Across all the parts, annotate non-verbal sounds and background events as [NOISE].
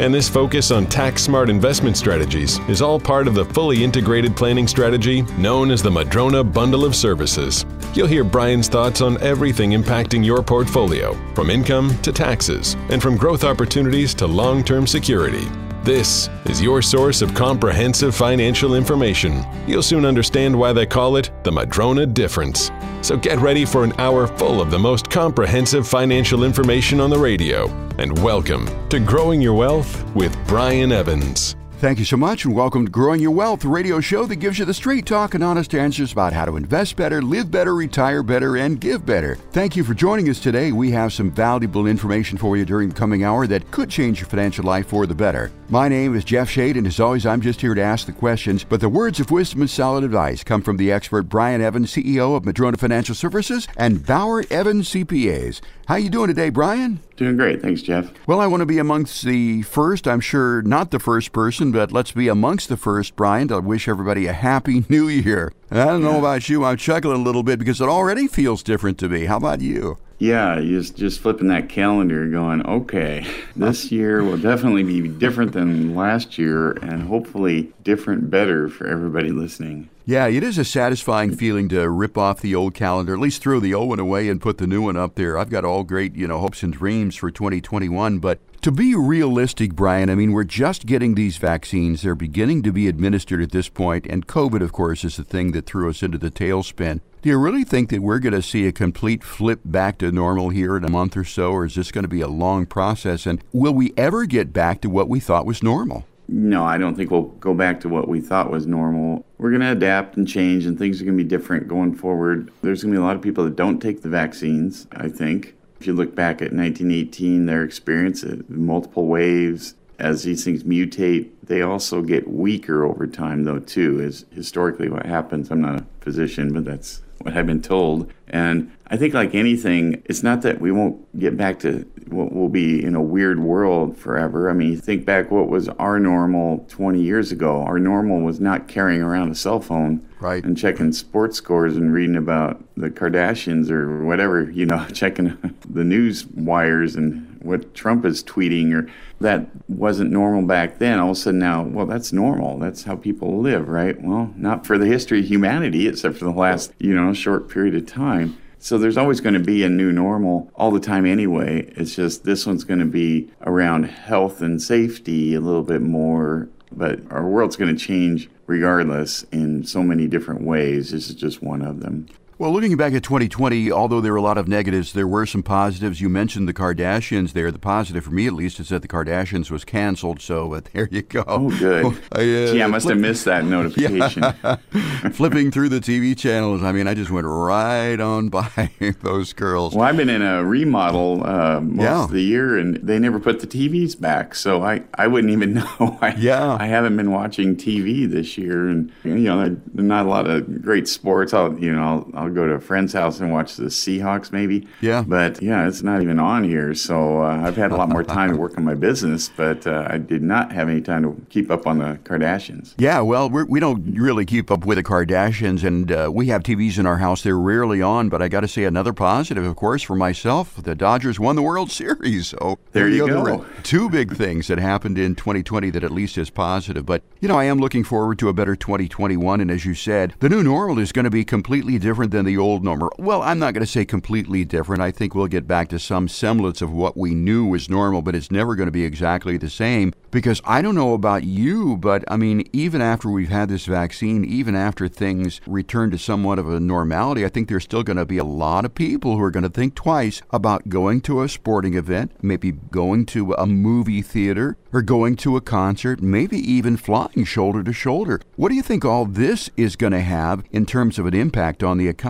And this focus on tax smart investment strategies is all part of the fully integrated planning strategy known as the Madrona Bundle of Services. You'll hear Brian's thoughts on everything impacting your portfolio, from income to taxes, and from growth opportunities to long term security. This is your source of comprehensive financial information. You'll soon understand why they call it the Madrona Difference. So get ready for an hour full of the most comprehensive financial information on the radio. And welcome to Growing Your Wealth with Brian Evans. Thank you so much, and welcome to Growing Your Wealth, the radio show that gives you the straight talk and honest answers about how to invest better, live better, retire better, and give better. Thank you for joining us today. We have some valuable information for you during the coming hour that could change your financial life for the better. My name is Jeff Shade, and as always, I'm just here to ask the questions. But the words of wisdom and solid advice come from the expert Brian Evans, CEO of Madrona Financial Services, and Bauer Evans CPAs. How you doing today, Brian? Doing great. Thanks, Jeff. Well, I want to be amongst the first, I'm sure not the first person, but let's be amongst the first, Brian, to wish everybody a happy [LAUGHS] new year. And I don't know about you, I'm chuckling a little bit because it already feels different to me. How about you? Yeah, just just flipping that calendar, going, okay, [LAUGHS] this year will definitely be different than last year, and hopefully different, better for everybody listening. Yeah, it is a satisfying feeling to rip off the old calendar, at least throw the old one away and put the new one up there. I've got all great, you know, hopes and dreams for 2021, but to be realistic, Brian, I mean, we're just getting these vaccines. They're beginning to be administered at this point, and COVID, of course, is the thing that threw us into the tailspin. Do you really think that we're going to see a complete flip back to normal here in a month or so, or is this going to be a long process? And will we ever get back to what we thought was normal? No, I don't think we'll go back to what we thought was normal. We're going to adapt and change, and things are going to be different going forward. There's going to be a lot of people that don't take the vaccines, I think. If you look back at 1918, their experience, uh, multiple waves, as these things mutate, they also get weaker over time, though, too, is historically what happens. I'm not a physician, but that's what I've been told. And I think, like anything, it's not that we won't get back to what will be in a weird world forever. I mean, you think back what was our normal 20 years ago. Our normal was not carrying around a cell phone right. and checking sports scores and reading about the Kardashians or whatever, you know, [LAUGHS] checking the news wires and what Trump is tweeting or that wasn't normal back then. All of a sudden now, well, that's normal. That's how people live, right? Well, not for the history of humanity, except for the last, you know, short period of time. So there's always going to be a new normal all the time anyway. It's just this one's going to be around health and safety a little bit more, but our world's going to change regardless in so many different ways. This is just one of them. Well, looking back at 2020, although there were a lot of negatives, there were some positives. You mentioned the Kardashians there. The positive for me, at least, is that the Kardashians was canceled. So uh, [LAUGHS] there you go. Oh, good. I, uh, Gee, I must flip- have missed that notification. [LAUGHS] Yeah. [LAUGHS] Flipping through the TV channels, I mean, I just went right on by those girls. Well, I've been in a remodel uh, most yeah. of the year, and they never put the TVs back, so I, I wouldn't even know. I, yeah. I haven't been watching TV this year, and you know, not a lot of great sports. I'll you know I'll, I'll I'll go to a friend's house and watch the Seahawks maybe. Yeah. But yeah, it's not even on here. So uh, I've had a lot more [LAUGHS] time to work on my business, but uh, I did not have any time to keep up on the Kardashians. Yeah, well, we're, we do not really keep up with the Kardashians, and uh, we have TVs in our house. They're rarely on, but I got to say another positive, of course, for myself. The Dodgers won the World [LAUGHS] Series. So there you go. Two big things that happened in 2020 that at least is positive. But, you know, I am looking forward to a better 2021. And as you said, the new normal is going to be completely different than the old normal. Well, I'm not going to say completely different. I think we'll get back to some semblance of what we knew was normal, but it's never going to be exactly the same because I don't know about you, but I mean, even after we've had this vaccine, even after things return to somewhat of a normality, I think there's still going to be a lot of people who are going to think twice about going to a sporting event, maybe going to a movie theater, or going to a concert, maybe even flying shoulder to shoulder. What do you think all this is going to have in terms of an impact on the economy?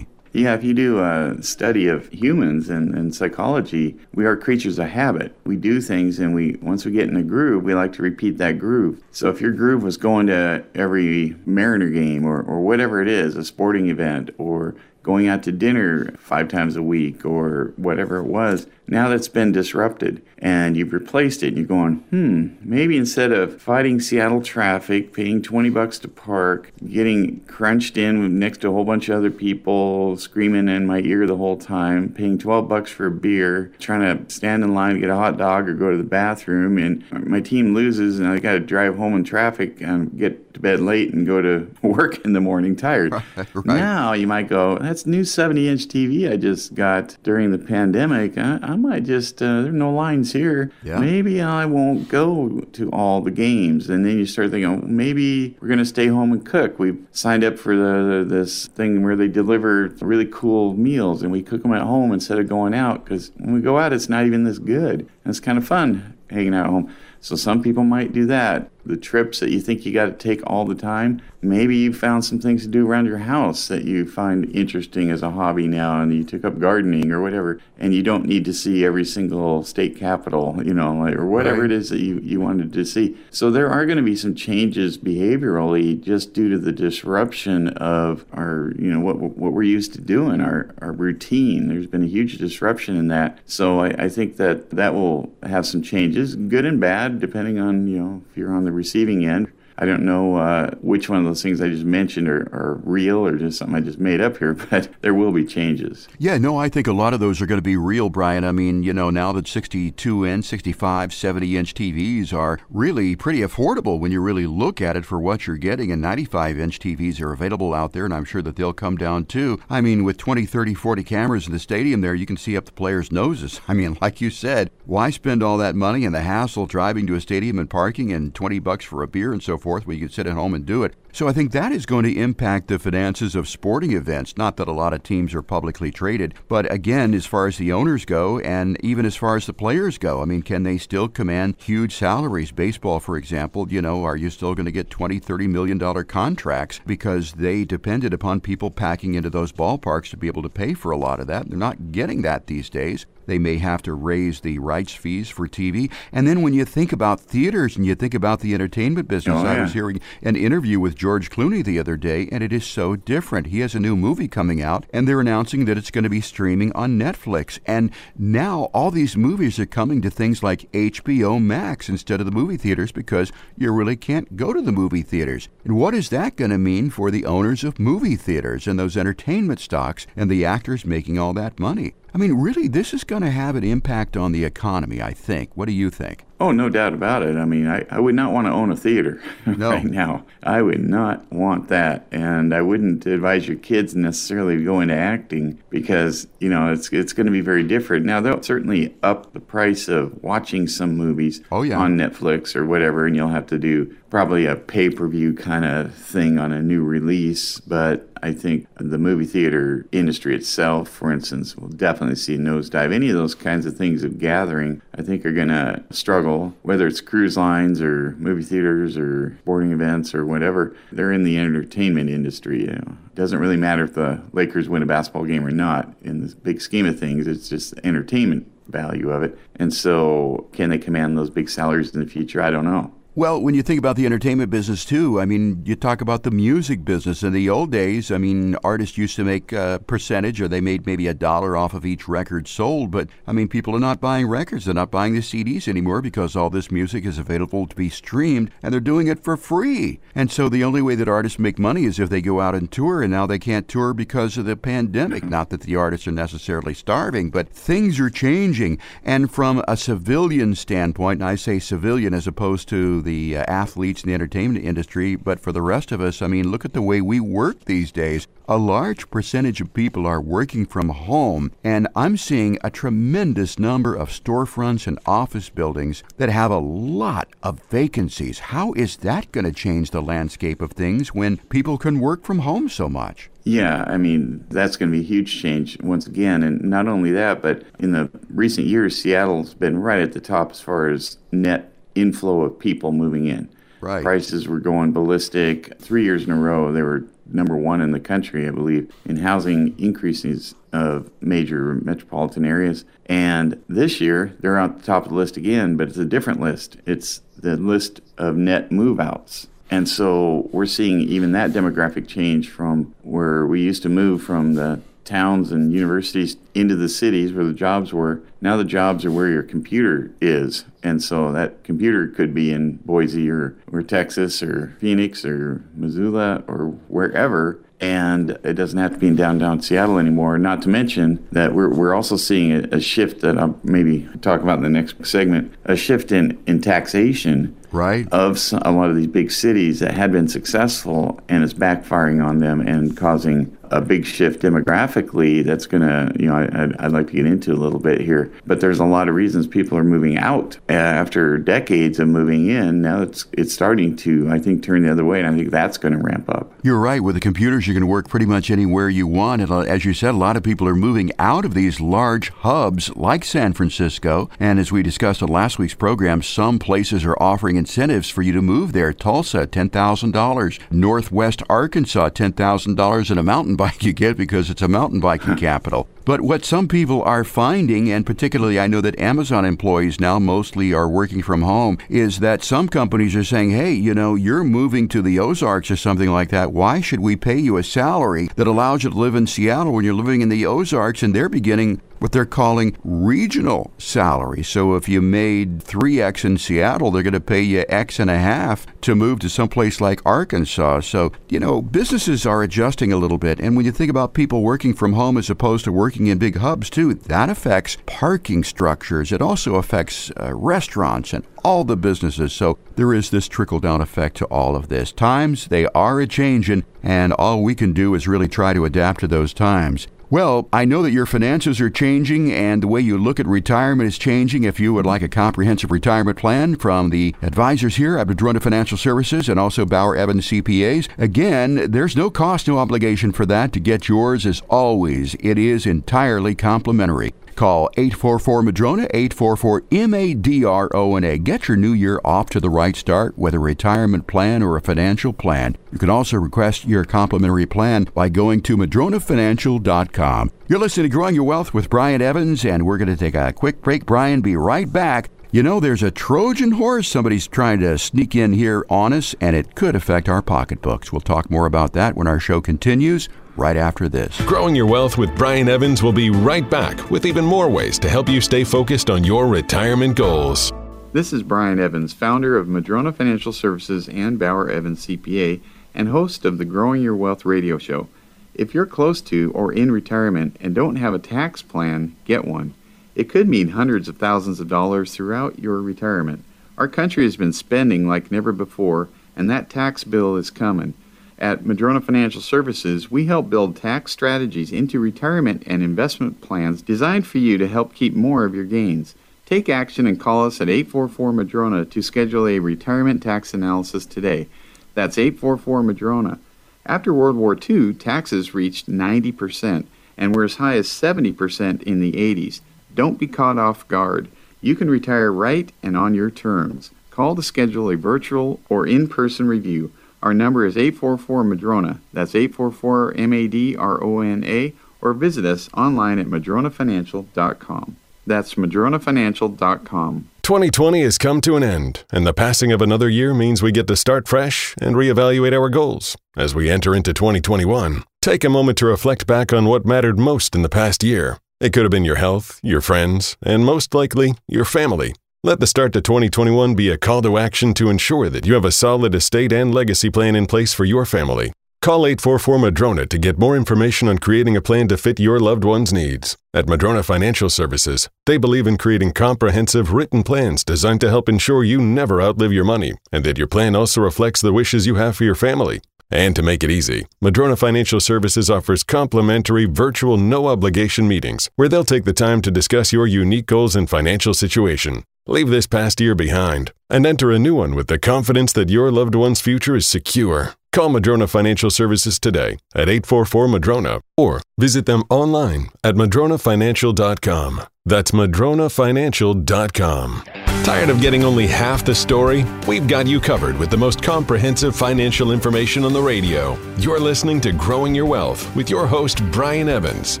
Yeah, if you do a study of humans and, and psychology, we are creatures of habit. We do things and we once we get in a groove, we like to repeat that groove. So if your groove was going to every Mariner game or, or whatever it is, a sporting event or going out to dinner five times a week or whatever it was. Now that's been disrupted and you've replaced it and you're going, hmm, maybe instead of fighting Seattle traffic, paying 20 bucks to park, getting crunched in next to a whole bunch of other people screaming in my ear the whole time, paying 12 bucks for a beer, trying to stand in line to get a hot dog or go to the bathroom and my team loses and I got to drive home in traffic and get to bed late and go to [LAUGHS] work in the morning tired. [LAUGHS] Right. Now you might go, that's new 70 inch TV I just got during the pandemic. I might just, uh, there's no lines here. Yeah. Maybe I won't go to all the games. And then you start thinking, oh, maybe we're going to stay home and cook. We've signed up for the, this thing where they deliver really cool meals and we cook them at home instead of going out because when we go out, it's not even this good. And it's kind of fun hanging out at home. So some people might do that the trips that you think you got to take all the time. Maybe you found some things to do around your house that you find interesting as a hobby now, and you took up gardening or whatever, and you don't need to see every single state capital, you know, or whatever right. it is that you, you wanted to see. So there are going to be some changes behaviorally just due to the disruption of our, you know, what what we're used to doing, our, our routine. There's been a huge disruption in that. So I, I think that that will have some changes, good and bad, depending on, you know, if you're on the receiving end I don't know uh, which one of those things I just mentioned are, are real or just something I just made up here, [LAUGHS] but there will be changes. Yeah, no, I think a lot of those are going to be real, Brian. I mean, you know, now that 62 inch, 65, 70 inch TVs are really pretty affordable when you really look at it for what you're getting, and 95 inch TVs are available out there, and I'm sure that they'll come down too. I mean, with 20, 30, 40 cameras in the stadium there, you can see up the players' noses. [LAUGHS] I mean, like you said, why spend all that money and the hassle driving to a stadium and parking and 20 bucks for a beer and so forth? Forth where you can sit at home and do it. So I think that is going to impact the finances of sporting events. Not that a lot of teams are publicly traded, but again, as far as the owners go, and even as far as the players go, I mean, can they still command huge salaries? Baseball, for example, you know, are you still going to get 20, 30 million dollar contracts because they depended upon people packing into those ballparks to be able to pay for a lot of that? They're not getting that these days. They may have to raise the rights fees for TV. And then when you think about theaters and you think about the entertainment business, oh, yeah. I was hearing an interview with George Clooney the other day, and it is so different. He has a new movie coming out, and they're announcing that it's going to be streaming on Netflix. And now all these movies are coming to things like HBO Max instead of the movie theaters because you really can't go to the movie theaters. And what is that going to mean for the owners of movie theaters and those entertainment stocks and the actors making all that money? I mean, really, this is going to have an impact on the economy, I think. What do you think? Oh, no doubt about it. I mean, I, I would not want to own a theater [LAUGHS] no. right now. I would not want that. And I wouldn't advise your kids necessarily to go into acting because, you know, it's it's going to be very different. Now, they'll certainly up the price of watching some movies oh, yeah. on Netflix or whatever, and you'll have to do probably a pay per view kind of thing on a new release. But I think the movie theater industry itself, for instance, will definitely see a nosedive. Any of those kinds of things of gathering, I think, are going to struggle, whether it's cruise lines or movie theaters or sporting events or whatever. They're in the entertainment industry. You know. It doesn't really matter if the Lakers win a basketball game or not. In the big scheme of things, it's just the entertainment value of it. And so, can they command those big salaries in the future? I don't know. Well, when you think about the entertainment business too, I mean, you talk about the music business. In the old days, I mean, artists used to make a percentage or they made maybe a dollar off of each record sold. But I mean, people are not buying records. They're not buying the CDs anymore because all this music is available to be streamed and they're doing it for free. And so the only way that artists make money is if they go out and tour. And now they can't tour because of the pandemic. Mm-hmm. Not that the artists are necessarily starving, but things are changing. And from a civilian standpoint, and I say civilian as opposed to the uh, athletes in the entertainment industry, but for the rest of us, I mean, look at the way we work these days. A large percentage of people are working from home, and I'm seeing a tremendous number of storefronts and office buildings that have a lot of vacancies. How is that going to change the landscape of things when people can work from home so much? Yeah, I mean, that's going to be a huge change once again. And not only that, but in the recent years, Seattle's been right at the top as far as net inflow of people moving in. Right. Prices were going ballistic. Three years in a row, they were number one in the country, I believe, in housing increases of major metropolitan areas. And this year, they're on the top of the list again, but it's a different list. It's the list of net move outs. And so we're seeing even that demographic change from where we used to move from the towns and universities into the cities where the jobs were. Now the jobs are where your computer is. And so that computer could be in Boise or, or Texas or Phoenix or Missoula or wherever. And it doesn't have to be in downtown Seattle anymore. Not to mention that we're, we're also seeing a, a shift that I'll maybe talk about in the next segment a shift in, in taxation right of a lot of these big cities that had been successful and is backfiring on them and causing a big shift demographically that's going to, you know, I, would like to get into a little bit here. But there's a lot of reasons people are moving out after decades of moving in. Now it's it's starting to, I think, turn the other way, and I think that's going to ramp up. You're right. With the computers, you can work pretty much anywhere you want. And uh, as you said, a lot of people are moving out of these large hubs like San Francisco. And as we discussed on last week's program, some places are offering incentives for you to move there. Tulsa, $10,000. Northwest Arkansas, $10,000 in a mountain [LAUGHS] bike you get because it's a mountain biking capital. But what some people are finding, and particularly I know that Amazon employees now mostly are working from home, is that some companies are saying, hey, you know, you're moving to the Ozarks or something like that. Why should we pay you a salary that allows you to live in Seattle when you're living in the Ozarks? And they're beginning what they're calling regional salary. So if you made 3x in Seattle, they're going to pay you X and a half to move to someplace like Arkansas. So, you know, businesses are adjusting a little bit. And when you think about people working from home as opposed to working in big hubs, too, that affects parking structures. It also affects uh, restaurants and all the businesses. So there is this trickle down effect to all of this. Times, they are a changing, and all we can do is really try to adapt to those times. Well, I know that your finances are changing and the way you look at retirement is changing. If you would like a comprehensive retirement plan from the advisors here at Madrona Financial Services and also Bauer Evans CPAs, again, there's no cost, no obligation for that. To get yours, as always, it is entirely complimentary. Call 844 Madrona, 844 M A D R O N A. Get your new year off to the right start with a retirement plan or a financial plan. You can also request your complimentary plan by going to MadronaFinancial.com. You're listening to Growing Your Wealth with Brian Evans, and we're going to take a quick break. Brian, be right back. You know, there's a Trojan horse somebody's trying to sneak in here on us, and it could affect our pocketbooks. We'll talk more about that when our show continues right after this. Growing Your Wealth with Brian Evans will be right back with even more ways to help you stay focused on your retirement goals. This is Brian Evans, founder of Madrona Financial Services and Bauer Evans CPA, and host of the Growing Your Wealth radio show. If you're close to or in retirement and don't have a tax plan, get one. It could mean hundreds of thousands of dollars throughout your retirement. Our country has been spending like never before, and that tax bill is coming. At Madrona Financial Services, we help build tax strategies into retirement and investment plans designed for you to help keep more of your gains. Take action and call us at 844 Madrona to schedule a retirement tax analysis today. That's 844 Madrona. After World War II, taxes reached 90% and were as high as 70% in the 80s. Don't be caught off guard. You can retire right and on your terms. Call to schedule a virtual or in person review. Our number is 844 Madrona. That's 844 M A D R O N A, or visit us online at madronafinancial.com. That's madronafinancial.com. 2020 has come to an end, and the passing of another year means we get to start fresh and reevaluate our goals. As we enter into 2021, take a moment to reflect back on what mattered most in the past year. It could have been your health, your friends, and most likely, your family. Let the start to 2021 be a call to action to ensure that you have a solid estate and legacy plan in place for your family. Call 844 Madrona to get more information on creating a plan to fit your loved one's needs. At Madrona Financial Services, they believe in creating comprehensive written plans designed to help ensure you never outlive your money and that your plan also reflects the wishes you have for your family. And to make it easy, Madrona Financial Services offers complimentary virtual no obligation meetings where they'll take the time to discuss your unique goals and financial situation. Leave this past year behind and enter a new one with the confidence that your loved one's future is secure. Call Madrona Financial Services today at 844 Madrona or visit them online at madronafinancial.com. That's madronafinancial.com. Tired of getting only half the story? We've got you covered with the most comprehensive financial information on the radio. You're listening to Growing Your Wealth with your host, Brian Evans.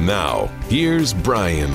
Now, here's Brian.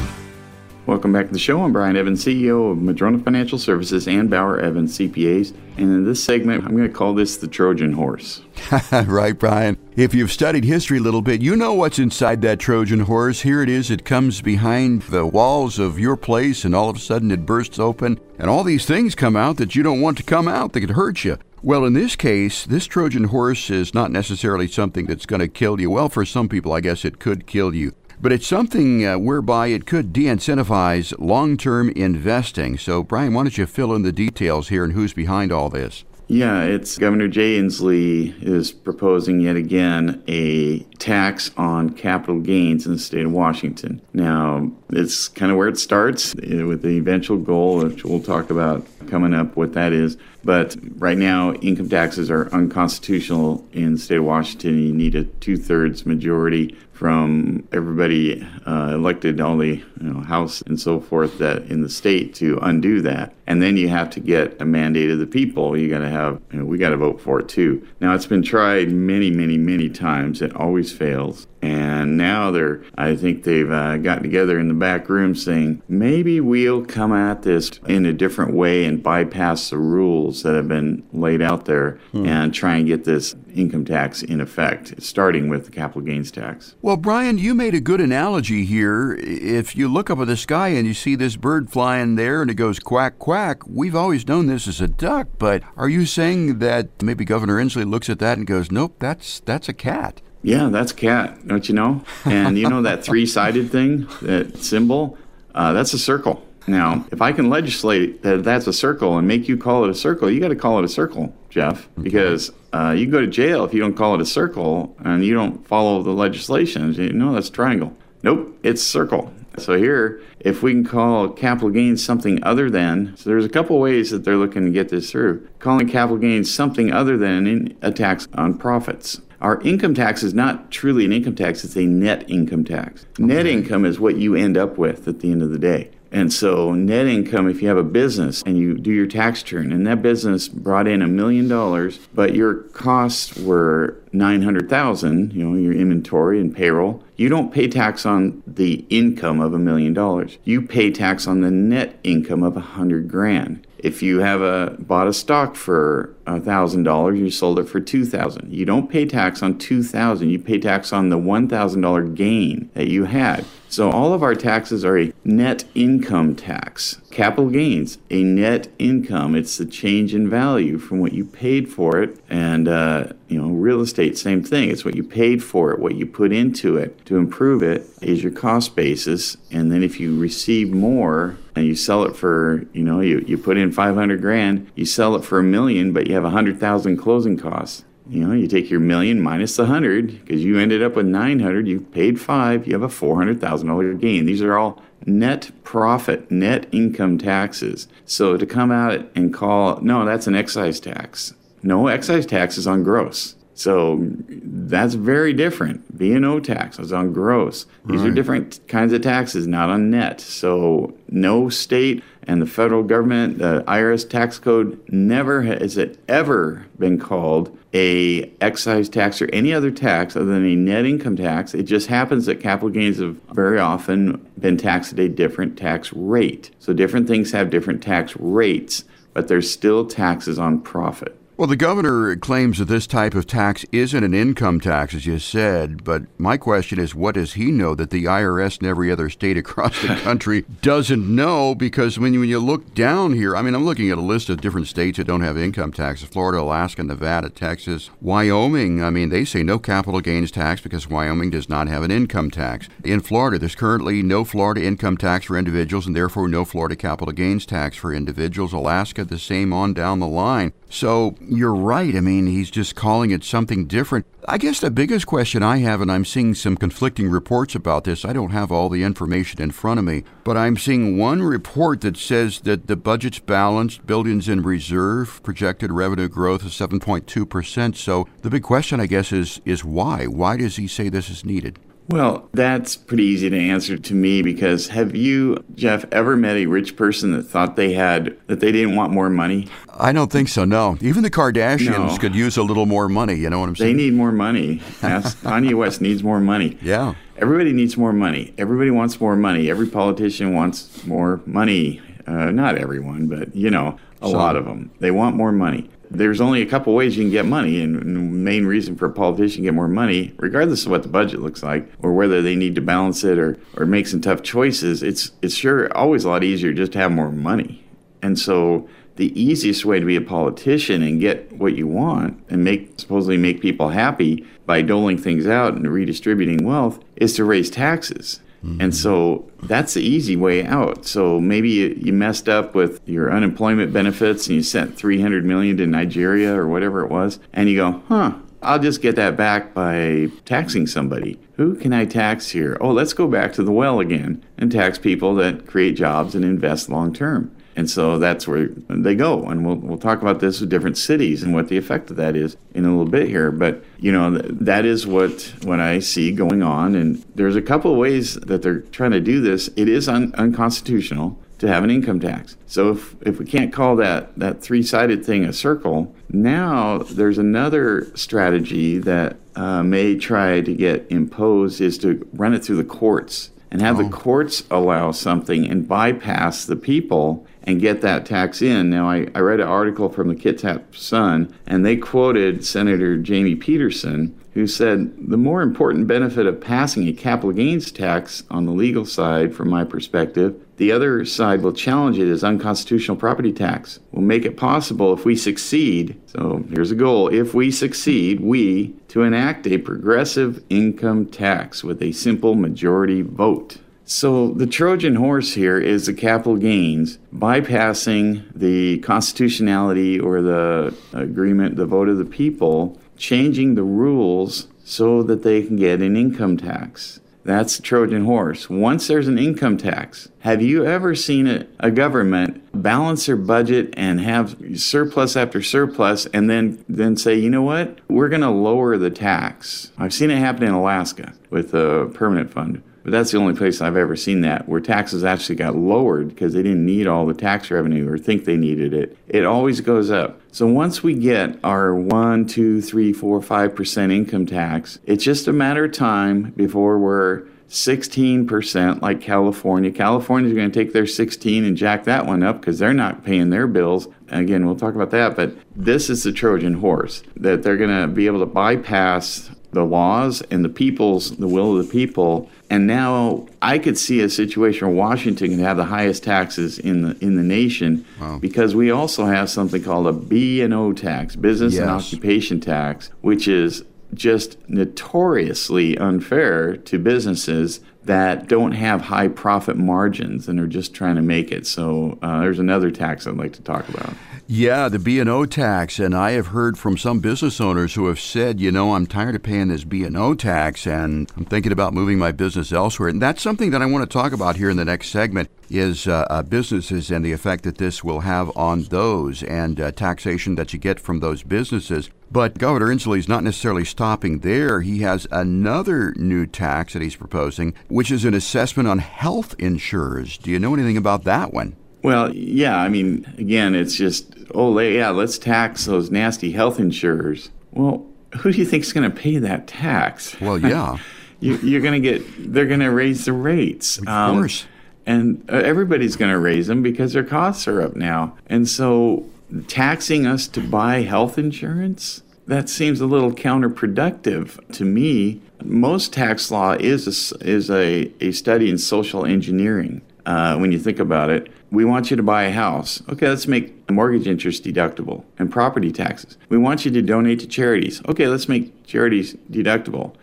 Welcome back to the show. I'm Brian Evans, CEO of Madrona Financial Services and Bauer Evans CPAs. And in this segment, I'm going to call this the Trojan horse. [LAUGHS] right, Brian. If you've studied history a little bit, you know what's inside that Trojan horse. Here it is. It comes behind the walls of your place, and all of a sudden it bursts open, and all these things come out that you don't want to come out that could hurt you. Well, in this case, this Trojan horse is not necessarily something that's going to kill you. Well, for some people, I guess it could kill you but it's something uh, whereby it could de incentivize long term investing. So, Brian, why don't you fill in the details here and who's behind all this? Yeah, it's Governor Jay Inslee is proposing yet again a tax on capital gains in the state of Washington. Now, it's kind of where it starts eh, with the eventual goal, which we'll talk about coming up what that is. But right now, income taxes are unconstitutional in the state of Washington. You need a two thirds majority from everybody uh, elected, all the you know, House and so forth, that in the state to undo that. And then you have to get a mandate of the people. You got to have, you know, we got to vote for it too. Now it's been tried many, many, many times. It always fails. And now they're, I think they've uh, gotten together in the back room saying, maybe we'll come at this in a different way and bypass the rules that have been laid out there hmm. and try and get this income tax in effect, starting with the capital gains tax. Well, Brian, you made a good analogy here. If you look up at the sky and you see this bird flying there and it goes quack, quack, we've always known this is a duck, but are you saying that maybe Governor Inslee looks at that and goes, nope, that's, that's a cat? Yeah, that's cat, don't you know? And you know that [LAUGHS] three sided thing, that symbol? Uh, that's a circle. Now, if I can legislate that that's a circle and make you call it a circle, you got to call it a circle, Jeff, because uh, you go to jail if you don't call it a circle and you don't follow the legislation. You know, that's triangle. Nope, it's circle. So here, if we can call capital gains something other than, so there's a couple ways that they're looking to get this through. Calling capital gains something other than a tax on profits. Our income tax is not truly an income tax, it's a net income tax. Okay. Net income is what you end up with at the end of the day. And so, net income, if you have a business and you do your tax return, and that business brought in a million dollars, but your costs were 900,000, you know, your inventory and payroll, you don't pay tax on the income of a million dollars. You pay tax on the net income of a hundred grand. If you have a bought a stock for a thousand dollars, you sold it for two thousand. You don't pay tax on two thousand. You pay tax on the one thousand dollar gain that you had. So all of our taxes are a net income tax. Capital gains, a net income. It's the change in value from what you paid for it. And uh, you know, real estate, same thing. It's what you paid for it, what you put into it to improve it is your cost basis. And then if you receive more and you sell it for, you know, you, you put in 500 grand, you sell it for a million, but you have 100,000 closing costs you know, you take your million minus the hundred because you ended up with 900, you paid five, you have a $400,000 gain. These are all net profit, net income taxes. So to come out and call, no, that's an excise tax. No, excise tax is on gross. So that's very different. B&O tax is on gross. These right. are different kinds of taxes, not on net. So no state and the federal government, the IRS tax code, never has it ever been called a excise tax or any other tax other than a net income tax. It just happens that capital gains have very often been taxed at a different tax rate. So different things have different tax rates, but there's still taxes on profit. Well, the governor claims that this type of tax isn't an income tax, as you said, but my question is what does he know that the IRS and every other state [LAUGHS] across the [LAUGHS] country doesn't know? Because when you, when you look down here, I mean, I'm looking at a list of different states that don't have income taxes Florida, Alaska, Nevada, Texas, Wyoming. I mean, they say no capital gains tax because Wyoming does not have an income tax. In Florida, there's currently no Florida income tax for individuals and therefore no Florida capital gains tax for individuals. Alaska, the same on down the line. So you're right. I mean, he's just calling it something different. I guess the biggest question I have, and I'm seeing some conflicting reports about this, I don't have all the information in front of me, but I'm seeing one report that says that the budget's balanced, billions in reserve, projected revenue growth of 7.2%. So the big question, I guess, is, is why? Why does he say this is needed? Well, that's pretty easy to answer to me because have you, Jeff, ever met a rich person that thought they had, that they didn't want more money? I don't think so, no. Even the Kardashians no. could use a little more money, you know what I'm saying? They need more money. [LAUGHS] Kanye West needs more money. Yeah. Everybody needs more money. Everybody wants more money. Every politician wants more money. Uh, not everyone, but, you know, a Some. lot of them. They want more money there's only a couple ways you can get money, and the main reason for a politician to get more money, regardless of what the budget looks like, or whether they need to balance it or, or make some tough choices, it's it's sure always a lot easier just to have more money. And so the easiest way to be a politician and get what you want and make supposedly make people happy by doling things out and redistributing wealth is to raise taxes. Mm-hmm. And so that's the easy way out. So maybe you, you, messed up with your unemployment benefits and you sent 300 million to Nigeria or whatever it was, and you go, huh, I'll just get that back by taxing somebody. Who can I tax here? Oh, let's go back to the well again and tax people that create jobs and invest long term. And so that's where they go. And we'll, we'll talk about this with different cities and what the effect of that is in a little bit here. But, you know, that is what, what I see going on. And there's a couple of ways that they're trying to do this. It is un- unconstitutional to have an income tax. So if, if we can't call that, that three sided thing a circle, now there's another strategy that uh, may try to get imposed is to run it through the courts and have oh. the courts allow something and bypass the people and get that tax in. Now, I, I read an article from the Kitsap Sun, and they quoted Senator Jamie Pedersen, who said the more important benefit of passing a capital gains tax on the legal side, from my perspective, the other side will challenge it as unconstitutional property tax. We'll make it possible if we succeed. So here's a goal if we succeed, we to enact a progressive income tax with a simple majority vote. So the Trojan horse here is the capital gains bypassing the constitutionality or the agreement, the vote of the people, changing the rules so that they can get an income tax. That's the Trojan horse. Once there's an income tax, have you ever seen a, a, government balance their budget and have surplus after surplus and then, then say, you know what, we're going to lower the tax? I've seen it happen in Alaska with a permanent fund. But that's the only place I've ever seen that where taxes actually got lowered because they didn't need all the tax revenue or think they needed it. It always goes up. So once we get our one, two, three, four, five percent income tax, it's just a matter of time before we're 16% like California. California's going to take their 16 and jack that one up because they're not paying their bills. Again, we'll talk about that, but this is the Trojan horse that they're going to be able to bypass the laws and the people's the will of the people. And now I could see a situation where Washington can have the highest taxes in the in the nation wow. because we also have something called a B and O tax, business yes. and occupation tax, which is just notoriously unfair to businesses that don't have high profit margins and are just trying to make it. So uh, there's another tax I'd like to talk about. Yeah, the B&O tax, and I have heard from some business owners who have said, you know, I'm tired of paying this B&O tax, and I'm thinking about moving my business elsewhere. And that's something that I want to talk about here in the next segment is uh, uh, businesses and the effect that this will have on those and uh, taxation that you get from those businesses. But Governor Inslee is not necessarily stopping there. He has another new tax that he's proposing, which is an assessment on health insurers. Do you know anything about that one? Well, yeah. I mean, again, it's just, oh, yeah, let's tax those nasty health insurers. Well, who do you think is going to pay that tax? Well, yeah. [LAUGHS] you, are going to get, they're going to raise the rates. Of um, course. And uh, everybody's going to raise them because their costs are up now. And so taxing us to buy health insurance, that seems a little counterproductive to me. Most tax law is a, is a, a study in social engineering uh, when you think about it. We want you to buy a house. Okay, let's make mortgage interest deductible and property taxes. We want you to donate to charities. Okay, let's make charities deductible.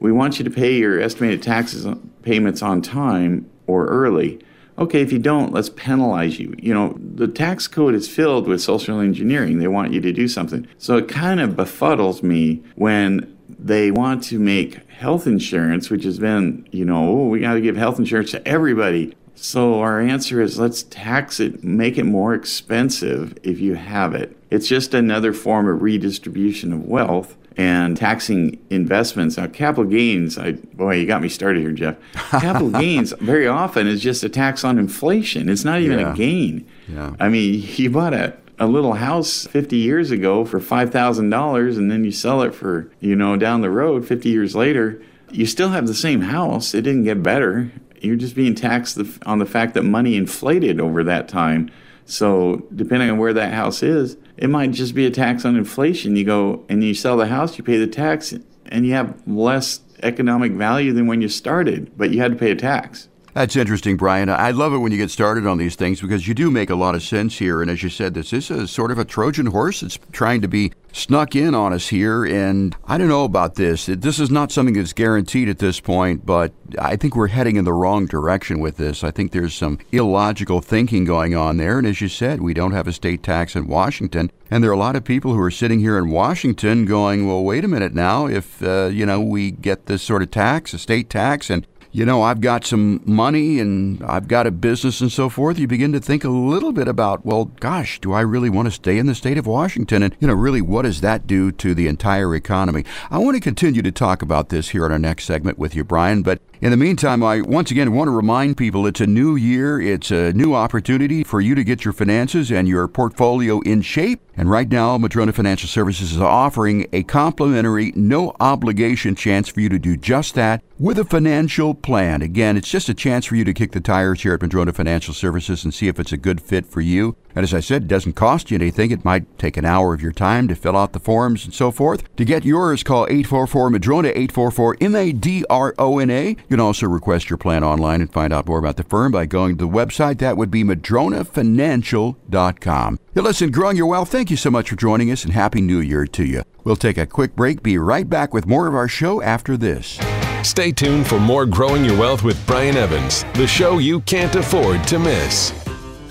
We want you to pay your estimated taxes payments on time or early. Okay, if you don't, let's penalize you. You know, the tax code is filled with social engineering. They want you to do something. So it kind of befuddles me when they want to make health insurance, which has been, you know, oh, we got to give health insurance to everybody. So our answer is let's tax it, make it more expensive if you have it. It's just another form of redistribution of wealth and taxing investments. Now, capital gains, I, boy, you got me started here, Jeff. [LAUGHS] Capital gains very often is just a tax on inflation. It's not even yeah. a gain. Yeah. I mean, [LAUGHS] you bought a, a little house 50 years ago for $5,000 and then you sell it for, you know, down the road 50 years later. You still have the same house. It didn't get better. You're just being taxed on the fact that money inflated over that time. So, depending on where that house is, it might just be a tax on inflation. You go and you sell the house, you pay the tax, and you have less economic value than when you started, but you had to pay a tax. That's interesting, Brian. I love it when you get started on these things because you do make a lot of sense here. And as you said, this is a sort of a Trojan horse. It's trying to be snuck in on us here. And I don't know about this. This is not something that's guaranteed at this point, but I think we're heading in the wrong direction with this. I think there's some illogical thinking going on there. And as you said, we don't have a state tax in Washington. And there are a lot of people who are sitting here in Washington going, well, wait a minute now. If, uh, you know, we get this sort of tax, a state tax, and you know, I've got some money and I've got a business and so forth, you begin to think a little bit about, well, gosh, do I really want to stay in the state of Washington? And, you know, really, what does that do to the entire economy? I want to continue to talk about this here in our next segment with you, Brian, but in the meantime, I once again want to remind people it's a new year. It's a new opportunity for you to get your finances and your portfolio in shape. And right now, Madrona Financial Services is offering a complimentary, no obligation chance for you to do just that with a financial plan. Again, it's just a chance for you to kick the tires here at Madrona Financial Services and see if it's a good fit for you. And as I said, it doesn't cost you anything. It might take an hour of your time to fill out the forms and so forth. To get yours, call 844 Madrona, 844 M A D R O N A. You can also request your plan online and find out more about the firm by going to the website. That would be madronafinancial.com. Hey, listen, growing your wealth, thank you so much for joining us and Happy New Year to you. We'll take a quick break, be right back with more of our show after this. Stay tuned for more Growing Your Wealth with Brian Evans, the show you can't afford to miss.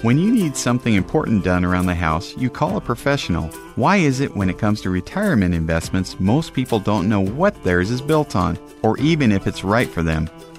When you need something important done around the house, you call a professional. Why is it when it comes to retirement investments, most people don't know what theirs is built on, or even if it's right for them?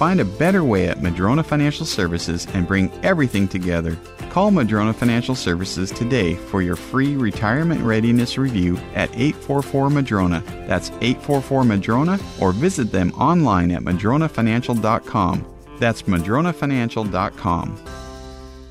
Find a better way at Madrona Financial Services and bring everything together. Call Madrona Financial Services today for your free retirement readiness review at 844 Madrona. That's 844 Madrona or visit them online at madronafinancial.com. That's madronafinancial.com.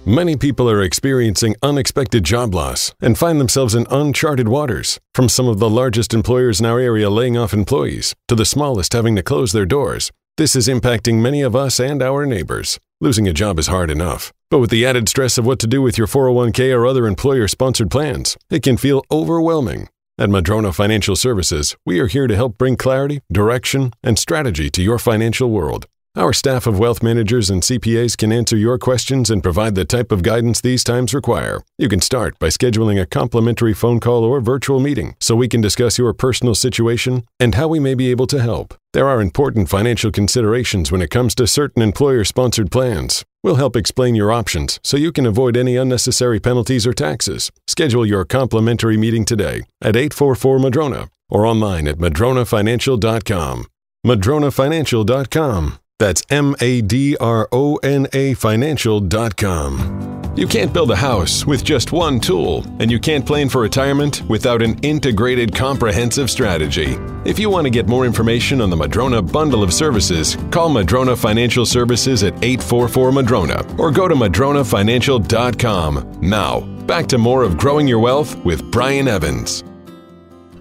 Many people are experiencing unexpected job loss and find themselves in uncharted waters. From some of the largest employers in our area laying off employees to the smallest having to close their doors. This is impacting many of us and our neighbors. Losing a job is hard enough, but with the added stress of what to do with your 401k or other employer sponsored plans, it can feel overwhelming. At Madrona Financial Services, we are here to help bring clarity, direction, and strategy to your financial world. Our staff of wealth managers and CPAs can answer your questions and provide the type of guidance these times require. You can start by scheduling a complimentary phone call or virtual meeting so we can discuss your personal situation and how we may be able to help. There are important financial considerations when it comes to certain employer sponsored plans. We'll help explain your options so you can avoid any unnecessary penalties or taxes. Schedule your complimentary meeting today at 844 Madrona or online at madronafinancial.com. madronafinancial.com. That's M A D R O N A financial.com. You can't build a house with just one tool, and you can't plan for retirement without an integrated, comprehensive strategy. If you want to get more information on the Madrona bundle of services, call Madrona Financial Services at 844 Madrona or go to madronafinancial.com. Now, back to more of Growing Your Wealth with Brian Evans.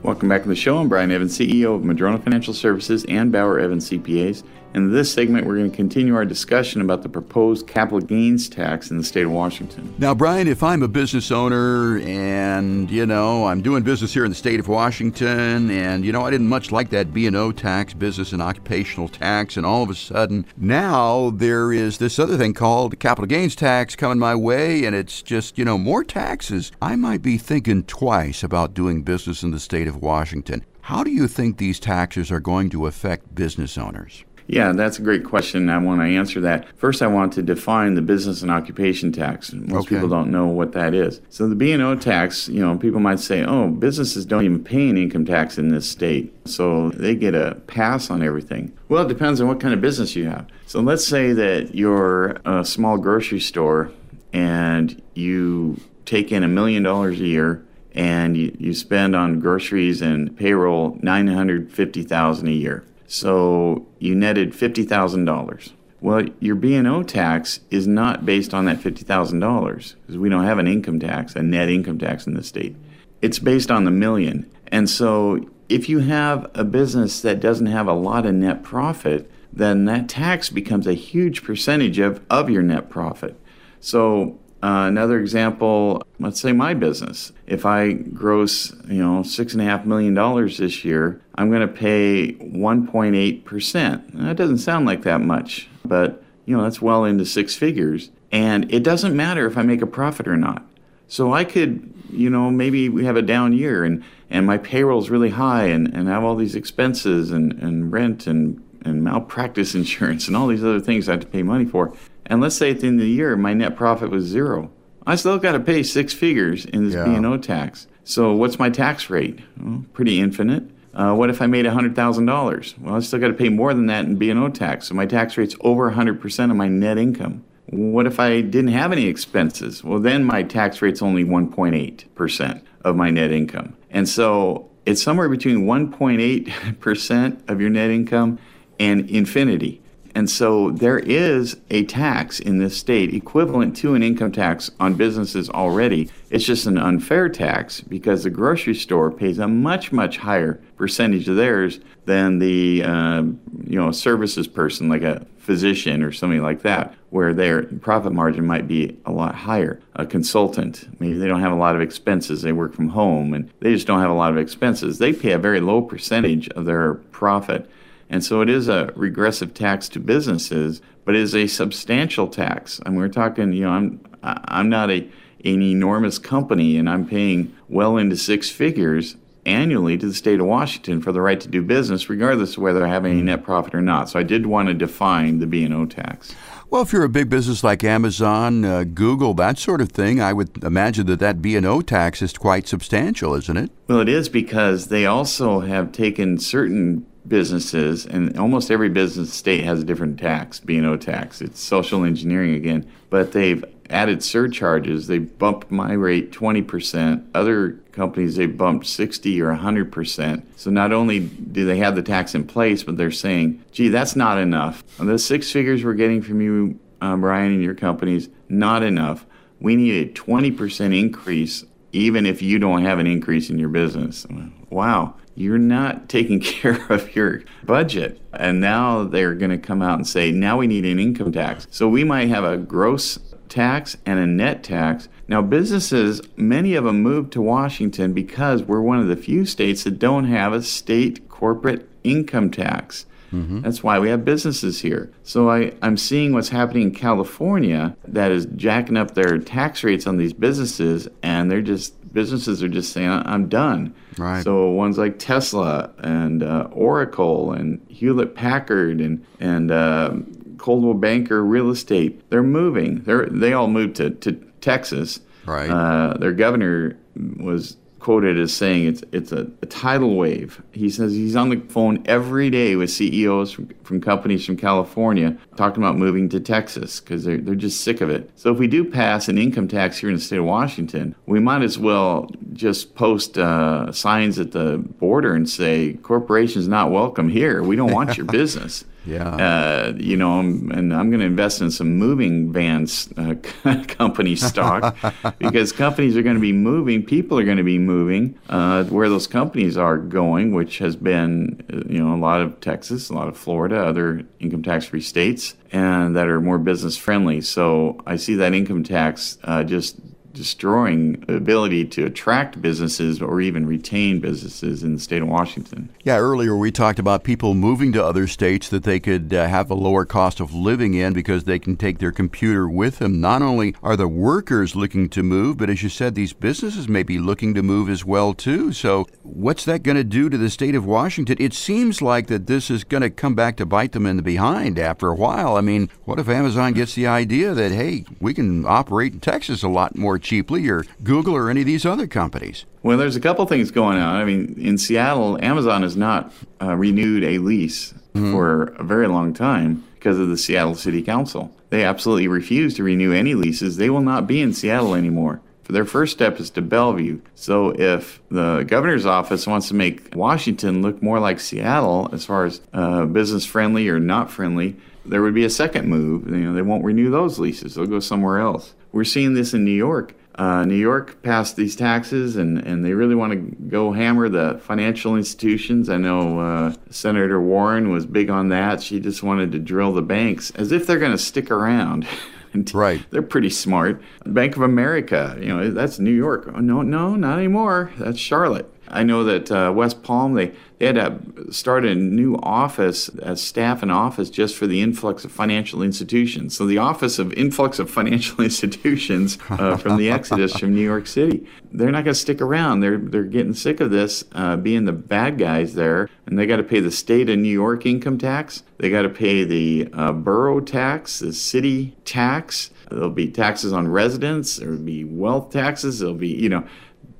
Welcome back to the show. I'm Brian Evans, CEO of Madrona Financial Services and Bauer Evans CPAs. In this segment, we're going to continue our discussion about the proposed capital gains tax in the state of Washington. Now, Brian, if I'm a business owner and, you know, I'm doing business here in the state of Washington and, you know, I didn't much like that B&O tax, business and occupational tax, and all of a sudden now there is this other thing called capital gains tax coming my way and it's just, you know, more taxes. I might be thinking twice about doing business in the state of Washington. How do you think these taxes are going to affect business owners? Yeah, that's a great question. I want to answer that. First, I want to define the business and occupation tax. Most Okay. people don't know what that is. So the B&O tax, you know, people might say, "Oh, businesses don't even pay an income tax in this state." So they get a pass on everything. Well, it depends on what kind of business you have. So let's say that you're a small grocery store and you take in a million dollars a year and you, you spend on groceries and payroll 950,000 a year. So you netted $50,000. Well, your B&O tax is not based on that $50,000 because we don't have an income tax, a net income tax in the state. It's based on the million. And so if you have a business that doesn't have a lot of net profit, then that tax becomes a huge percentage of, of your net profit. So uh, another example, let's say my business. If I gross, you know, six and a half million dollars this year, I'm going to pay 1.8 percent. That doesn't sound like that much, but you know that's well into six figures. And it doesn't matter if I make a profit or not. So I could, you know, maybe we have a down year and, and my payroll's really high and, and I have all these expenses and, and rent and, and malpractice [LAUGHS] insurance and all these other things I have to pay money for. And let's say at the end of the year my net profit was zero. I still got to pay six figures in this Yeah. B&O tax. So what's my tax rate? Well, pretty infinite. Uh, what if I made $100,000? Well, I still got to pay more than that in B&O tax. So my tax rate's over 100% of my net income. What if I didn't have any expenses? Well, then my tax rate's only 1.8% of my net income. And so it's somewhere between 1.8% [LAUGHS] of your net income and infinity. And so there is a tax in this state equivalent to an income tax on businesses already. It's just an unfair tax because the grocery store pays a much, much higher percentage of theirs than the uh, you know services person like a physician or something like that, where their profit margin might be a lot higher. A consultant, maybe they don't have a lot of expenses, they work from home and they just don't have a lot of expenses. They pay a very low percentage of their profit. And so it is a regressive tax to businesses, but it is a substantial tax. And we're talking, you know, I'm I'm not a an enormous company and I'm paying well into six figures annually to the state of Washington for the right to do business, regardless of whether I have any net profit or not. So I did want to define the B&O tax. Well, if you're a big business like Amazon, uh, Google, that sort of thing, I would imagine that that B&O tax is quite substantial, isn't it? Well, it is because they also have taken certain businesses, and almost every business state has a different tax, B&O tax. It's social engineering again, but they've added surcharges. They bumped my rate 20%. Other companies, they bumped 60 or 100%. So not only do they have the tax in place, but they're saying, gee, that's not enough. The six figures we're getting from you, uh, Brian, and your companies, not enough. We need a 20% increase even if you don't have an increase in your business. Wow, you're not taking [LAUGHS] care of your budget. And now they're going to come out and say, now we need an income tax. So we might have a gross tax and a net tax. Now, businesses, many of them moved to Washington because we're one of the few states that don't have a state corporate income tax. Mm-hmm. That's why we have businesses here. So I, I'm seeing what's happening in California that is jacking up their tax rates on these businesses, and they're just businesses are just saying, "I'm done." Right. So ones like Tesla and uh, Oracle and Hewlett Packard and and uh, Coldwell Banker Real Estate, they're moving. They're they all moved to to Texas. Right. Uh, their governor was quoted as saying it's it's a, a, tidal wave. He says he's on the phone every day with CEOs from, from companies from California talking about moving to Texas because they're, they're just sick of it. So if we do pass an income tax here in the state of Washington, we might as well just post uh, signs at the border and say corporations not welcome here. We don't want your [LAUGHS] business. Yeah. Uh, you know, and I'm going to invest in some moving vans uh, [LAUGHS] company stock [LAUGHS] because companies are going to be moving. People are going to be moving uh, where those companies are going, which has been, uh, you know, a lot of Texas, a lot of Florida, other income tax free states, and that are more business friendly. So I see that income tax uh, just destroying ability to attract businesses or even retain businesses in the state of Washington. Yeah, earlier we talked about people moving to other states that they could uh, have a lower cost of living in because they can take their computer with them. Not only are the workers looking to move, but as you said, these businesses may be looking to move as well too. So, what's that going to do to the state of Washington? It seems like that this is going to come back to bite them in the behind after a while. I mean, what if Amazon gets the idea that hey, we can operate in Texas a lot more cheaply, or Google or any of these other companies? Well, there's a couple things going on. I mean, in Seattle, Amazon has not uh, renewed a lease mm-hmm. for a very long time because of the Seattle City Council. They absolutely refuse to renew any leases. They will not be in Seattle anymore. Their first step is to Bellevue. So if the governor's office wants to make Washington look more like Seattle as far as uh, business friendly or not friendly, there would be a second move. You know, they won't renew those leases. They'll go somewhere else. We're seeing this in New York. Uh, New York passed these taxes, and, and they really want to go hammer the financial institutions. I know uh, Senator Warren was big on that. She just wanted to drill the banks as if they're going to stick around. [LAUGHS] right. They're pretty smart. Bank of America, you know, that's New York. Oh, no, no, not anymore. That's Charlotte. I know that uh, West Palm, they, they had to start a new office, a staff and office just for the influx of financial institutions. So the Office of Influx of Financial [LAUGHS] Institutions uh, from the Exodus from New York City, they're not going to stick around. They're, they're getting sick of this, uh, being the bad guys there, and they got to pay the state of New York income tax. They got to pay the uh, borough tax, the city tax. There'll be taxes on residents. There'll be wealth taxes. There'll be, you know,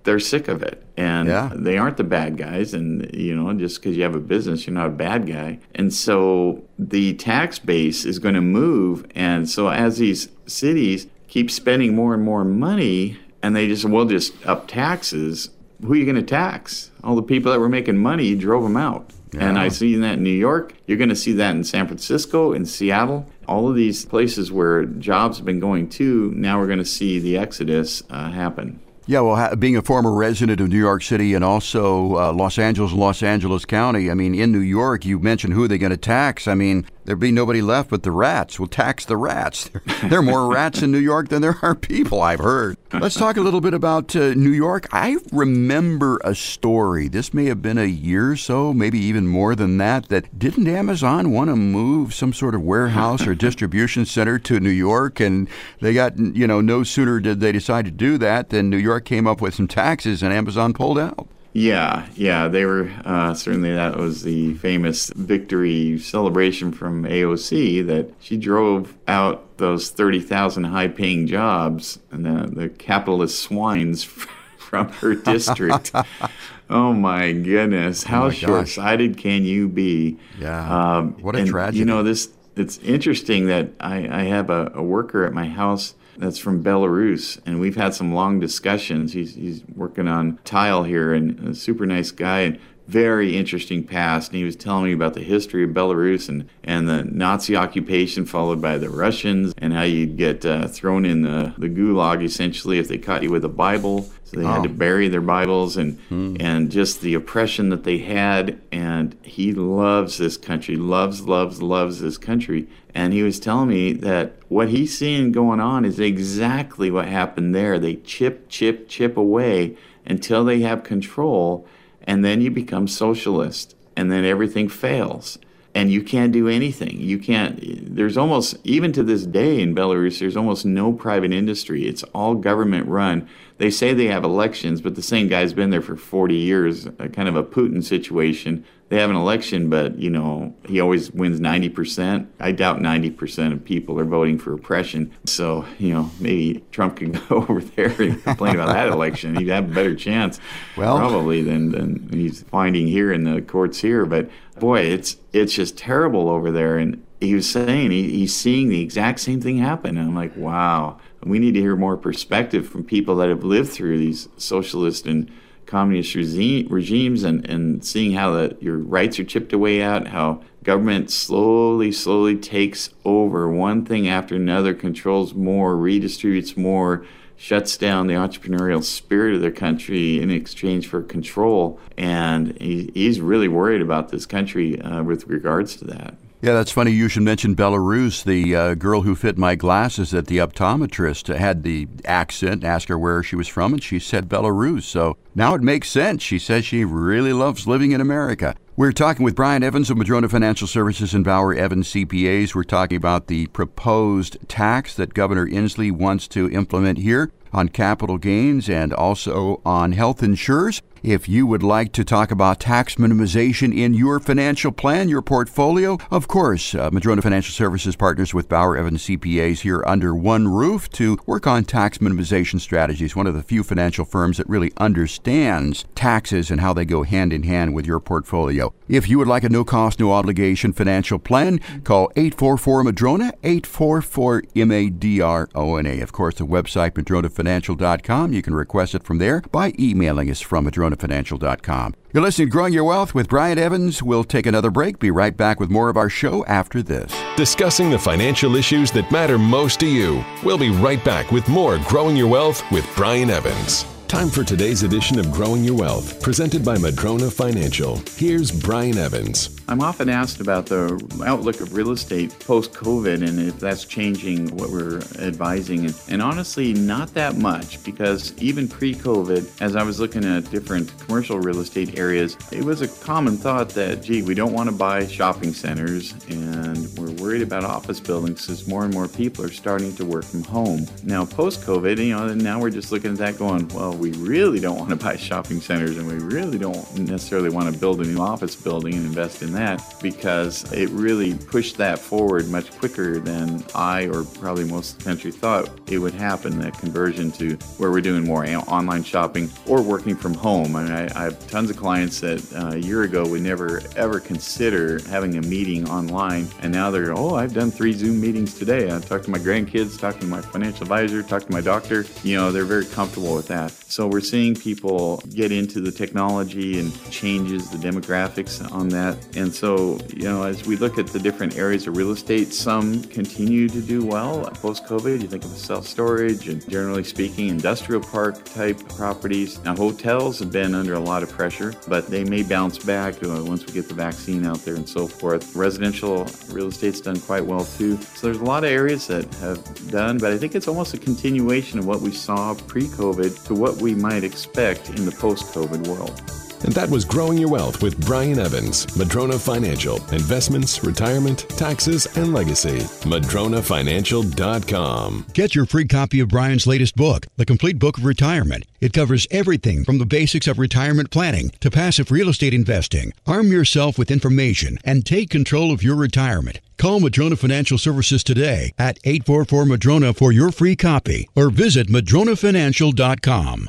they're sick of it. And yeah. they aren't the bad guys. And you know just because you have a business you're not a bad guy. And so the tax base is going to move. And so as these cities keep spending more and more money and they just will just up taxes who are you going to tax? All the people that were making money you drove them out. Yeah. and i see that in new york you're going to see that in san francisco in seattle all of these places where jobs have been going to now we're going to see the exodus uh, happen yeah, well, being a former resident of New York City and also uh, Los Angeles, Los Angeles County, I mean, in New York, you mentioned who are they're going to tax. I mean, there'd be nobody left but the rats. We'll tax the rats. [LAUGHS] there are more rats in New York than there are people, I've heard. Let's talk a little bit about uh, New York. I remember a story. This may have been a year or so, maybe even more than that, that didn't Amazon want to move some sort of warehouse or distribution center to New York? And they got, you know, no sooner did they decide to do that than New York came up with some taxes and Amazon pulled out. Yeah, yeah, they were uh, certainly that was the famous victory celebration from AOC that she drove out those 30,000 high paying jobs and the, the capitalist swines [LAUGHS] from her district. [LAUGHS] oh my goodness, how oh short sighted can you be? Yeah. Um, what a and, tragedy. You know, this it's interesting that I, I have a, a worker at my house that's from Belarus, and we've had some long discussions. He's he's working on tile here, and a super nice guy. And very interesting past. And he was telling me about the history of Belarus and, and the Nazi occupation followed by the Russians and how you'd get uh, thrown in the, the gulag essentially if they caught you with a Bible. So they oh. had to bury their Bibles and hmm. and just the oppression that they had. And he loves this country, loves, loves, loves this country. And he was telling me that what he's seeing going on is exactly what happened there. They chip, chip, chip away until they have control, and then you become socialist, and then everything fails and you can't do anything. You can't, there's almost, even to this day in Belarus, there's almost no private industry. It's all government run. They say they have elections, but the same guy's been there for 40 years, kind of a Putin situation. They have an election, but, you know, he always wins 90%. I doubt 90% of people are voting for oppression. So, you know, maybe Trump can [LAUGHS] go over there and complain about that election. He'd have a better chance, well, probably, than, than he's finding here in the courts here. But boy, it's it's just terrible over there. And he was saying he, he's seeing the exact same thing happen. And I'm like, wow, we need to hear more perspective from people that have lived through these socialist and communist regime, regimes and, and seeing how the, your rights are chipped away out, how government slowly, slowly takes over one thing after another, controls more, redistributes more, shuts down the entrepreneurial spirit of their country in exchange for control. And he, he's really worried about this country uh, with regards to that. Yeah, that's funny. You should mention Belarus. The uh, girl who fit my glasses at the optometrist had the accent, asked her where she was from, and she said Belarus. So now it makes sense. She says she really loves living in America. We're talking with Brian Evans of Madrona Financial Services and Bauer Evans CPAs. We're talking about the proposed tax that Governor Inslee wants to implement here on capital gains and also on health insurers. If you would like to talk about tax minimization in your financial plan, your portfolio, of course, uh, Madrona Financial Services partners with Bauer Evans CPAs here under one roof to work on tax minimization strategies. One of the few financial firms that really understands taxes and how they go hand in hand with your portfolio. If you would like a no cost, no obligation financial plan, call 844 Madrona, 844 M A D R O N A. Of course, the website, madronafinancial.com. You can request it from there by emailing us from Madrona CoronaFinancial.com. You're listening to Growing Your Wealth with Brian Evans. We'll take another break. Be right back with more of our show after this. Discussing the financial issues that matter most to you. We'll be right back with more Growing Your Wealth with Brian Evans. Time for today's edition of Growing Your Wealth, presented by Madrona Financial. Here's Brian Evans. I'm often asked about the outlook of real estate post COVID and if that's changing what we're advising. And, honestly, not that much because even pre COVID, as I was looking at different commercial real estate areas, it was a common thought that, gee, we don't want to buy shopping centers and we're worried about office buildings because more and more people are starting to work from home. Now, post COVID, you know, now we're just looking at that going, well, we really don't want to buy shopping centers and we really don't necessarily want to build a new office building and invest in that because it really pushed that forward much quicker than I or probably most of the country thought it would happen. That conversion to where we're doing more online shopping or working from home. I mean, I, I have tons of clients that uh, a year ago would never ever consider having a meeting online, and now they're oh, I've done three Zoom meetings today. I talked to my grandkids, talked to my financial advisor, talked to my doctor. You know, they're very comfortable with that. So we're seeing people get into the technology and changes the demographics on that. And so, you know, as we look at the different areas of real estate, some continue to do well post COVID. You think of self storage and generally speaking, industrial park type properties. Now, hotels have been under a lot of pressure, but they may bounce back uh, once we get the vaccine out there and so forth. Residential real estate's done quite well too. So there's a lot of areas that have done, but I think it's almost a continuation of what we saw pre COVID to what we might expect in the post COVID world. And that was Growing Your Wealth with Brian Evans, Madrona Financial, investments, retirement, taxes, and legacy. MadronaFinancial.com. Get your free copy of Brian's latest book, The Complete Book of Retirement. It covers everything from the basics of retirement planning to passive real estate investing. Arm yourself with information and take control of your retirement. Call Madrona Financial Services today at 844 Madrona for your free copy or visit MadronaFinancial.com.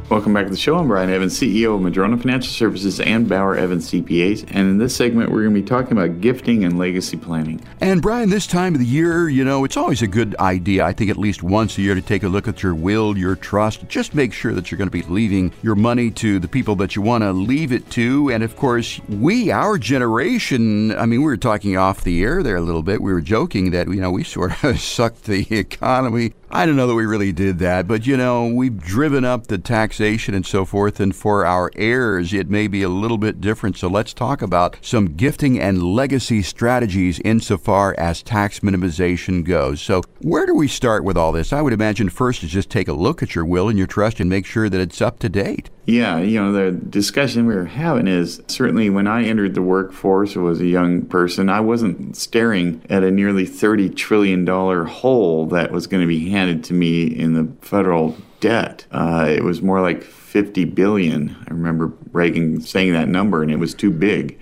Welcome back to the show. I'm Brian Evans, CEO of Madrona Financial Services and Bauer Evans CPAs. And in this segment, we're going to be talking about gifting and legacy planning. And Brian, this time of the year, you know, it's always a good idea, I think at least once a year, to take a look at your will, your trust. Just make sure that you're going to be leaving your money to the people that you want to leave it to. And of course, we, our generation, I mean, we were talking off the air there a little bit. We were joking that, you know, we sort of [LAUGHS] sucked the economy I don't know that we really did that, but you know, we've driven up the taxation and so forth, and for our heirs, it may be a little bit different. So let's talk about some gifting and legacy strategies insofar as tax minimization goes. So, where do we start with all this? I would imagine first is just take a look at your will and your trust and make sure that it's up to date. Yeah, you know, the discussion we were having is certainly when I entered the workforce as a young person, I wasn't staring at a nearly $30 trillion hole that was going to be handed to me in the federal debt. Uh, it was more like 50 billion. I remember Reagan saying that number, and it was too big.